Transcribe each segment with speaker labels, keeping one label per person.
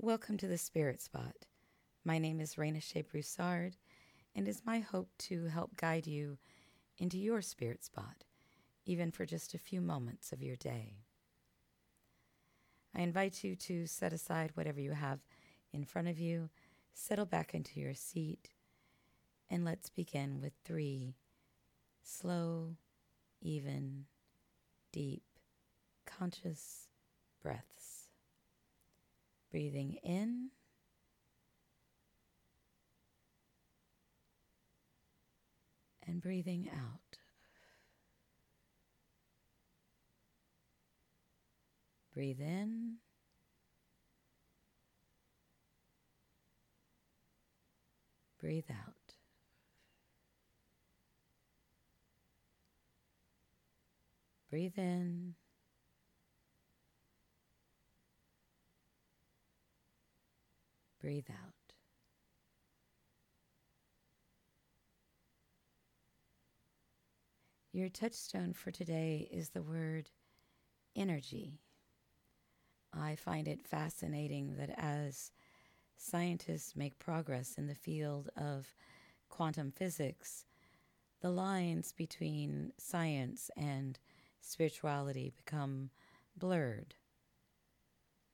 Speaker 1: Welcome to the Spirit Spot. My name is Raina Shea Broussard, and it's my hope to help guide you into your spirit spot, even for just a few moments of your day. I invite you to set aside whatever you have in front of you, settle back into your seat, and let's begin with three slow, even, deep, conscious breaths. Breathing in. And breathing out. Breathe in. Breathe out. Breathe in. Breathe out. Your touchstone for today is the word energy. I find it fascinating that as scientists make progress in the field of quantum physics, the lines between science and spirituality become blurred.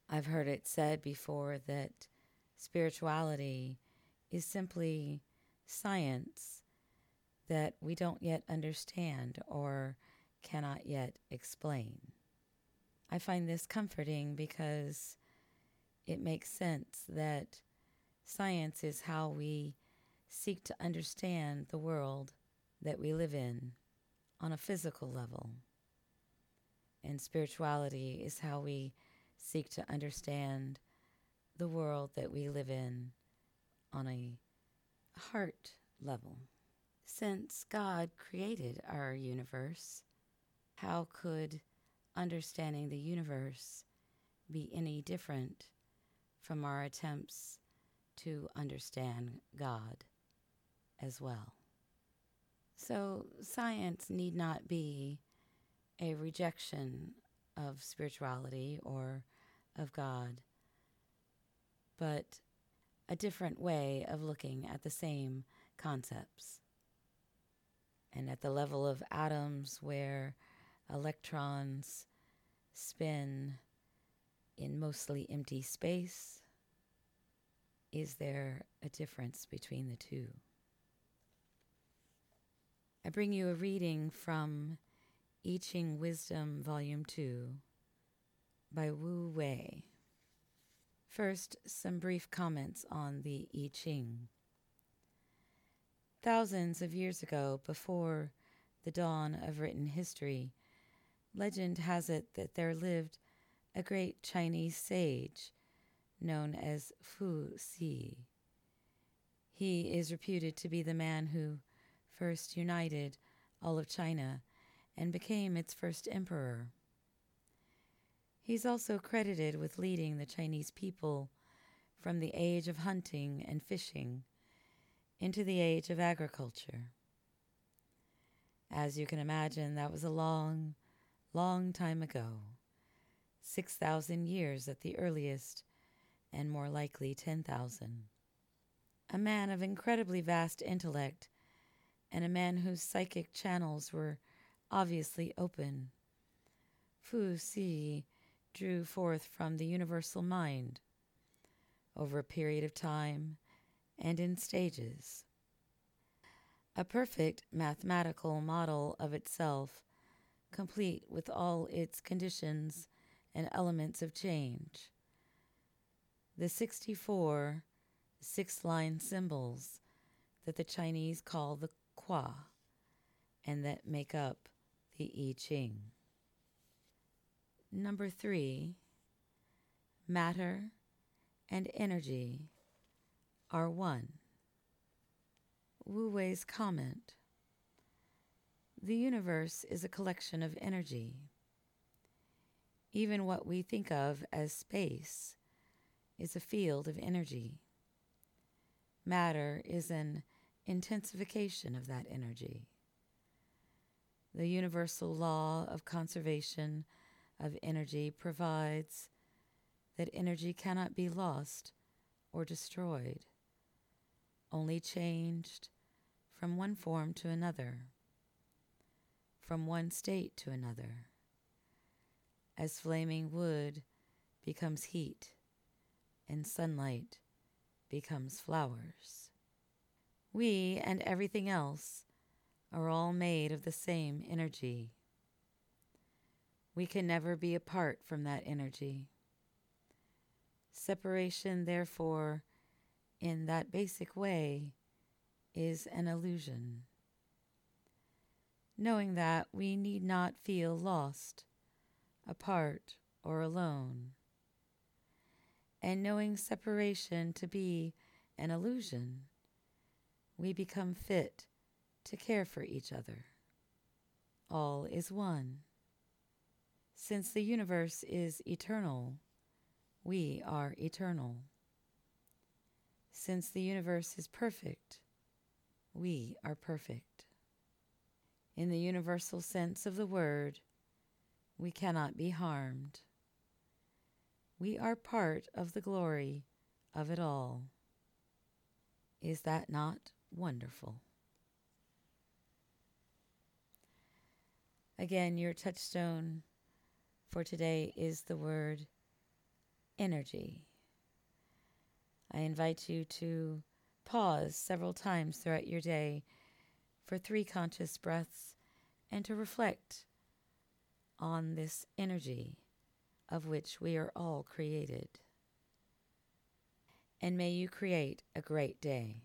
Speaker 1: I've heard it said before that spirituality is simply science that we don't yet understand or cannot yet explain. I find this comforting because it makes sense that science is how we seek to understand the world that we live in on a physical level. And spirituality is how we seek to understand the world that we live in on a heart level. Since God created our universe, how could understanding the universe be any different from our attempts to understand God as well? So, science need not be a rejection of spirituality or of God but a different way of looking at the same concepts. And at the level of atoms, where electrons spin in mostly empty space, is there a difference between the two? I bring you a reading from I Ching Wisdom, Volume 2 by Wu Wei. First, some brief comments on the I Ching. Thousands of years ago, before the dawn of written history, legend has it that there lived a great Chinese sage known as Fu Xi. He is reputed to be the man who first united all of China and became its first emperor. He's also credited with leading the Chinese people from the age of hunting and fishing into the age of agriculture. As you can imagine, that was a long, long time ago 6,000 years at the earliest, and more likely 10,000. A man of incredibly vast intellect, and a man whose psychic channels were obviously open. Fu Xi drew forth from the universal mind over a period of time and in stages. A perfect mathematical model of itself, complete with all its conditions and elements of change. The 64 six line symbols that the Chinese call the Kwa and that make up the I Ching. Number three, matter and energy are one. Wu Wei's comment The universe is a collection of energy. Even what we think of as space is a field of energy. Matter is an intensification of that energy. The universal law of conservation of energy provides that energy cannot be lost or destroyed, only changed from one form to another, from one state to another, as flaming wood becomes heat and sunlight becomes flowers. We and everything else are all made of the same energy. We can never be apart from that energy. Separation, therefore, in that basic way, is an illusion. Knowing that we need not feel lost, apart, or alone, and knowing separation to be an illusion, we become fit to care for each other. All is one. Since the universe is eternal, we are eternal. Since the universe is perfect, we are perfect. In the universal sense of the word, we cannot be harmed. We are part of the glory of it all. Is that not wonderful? Again, your touchstone for today is the word energy. I invite you to pause several times throughout your day for three conscious breaths and to reflect on this energy of which we are all created. And may you create a great day.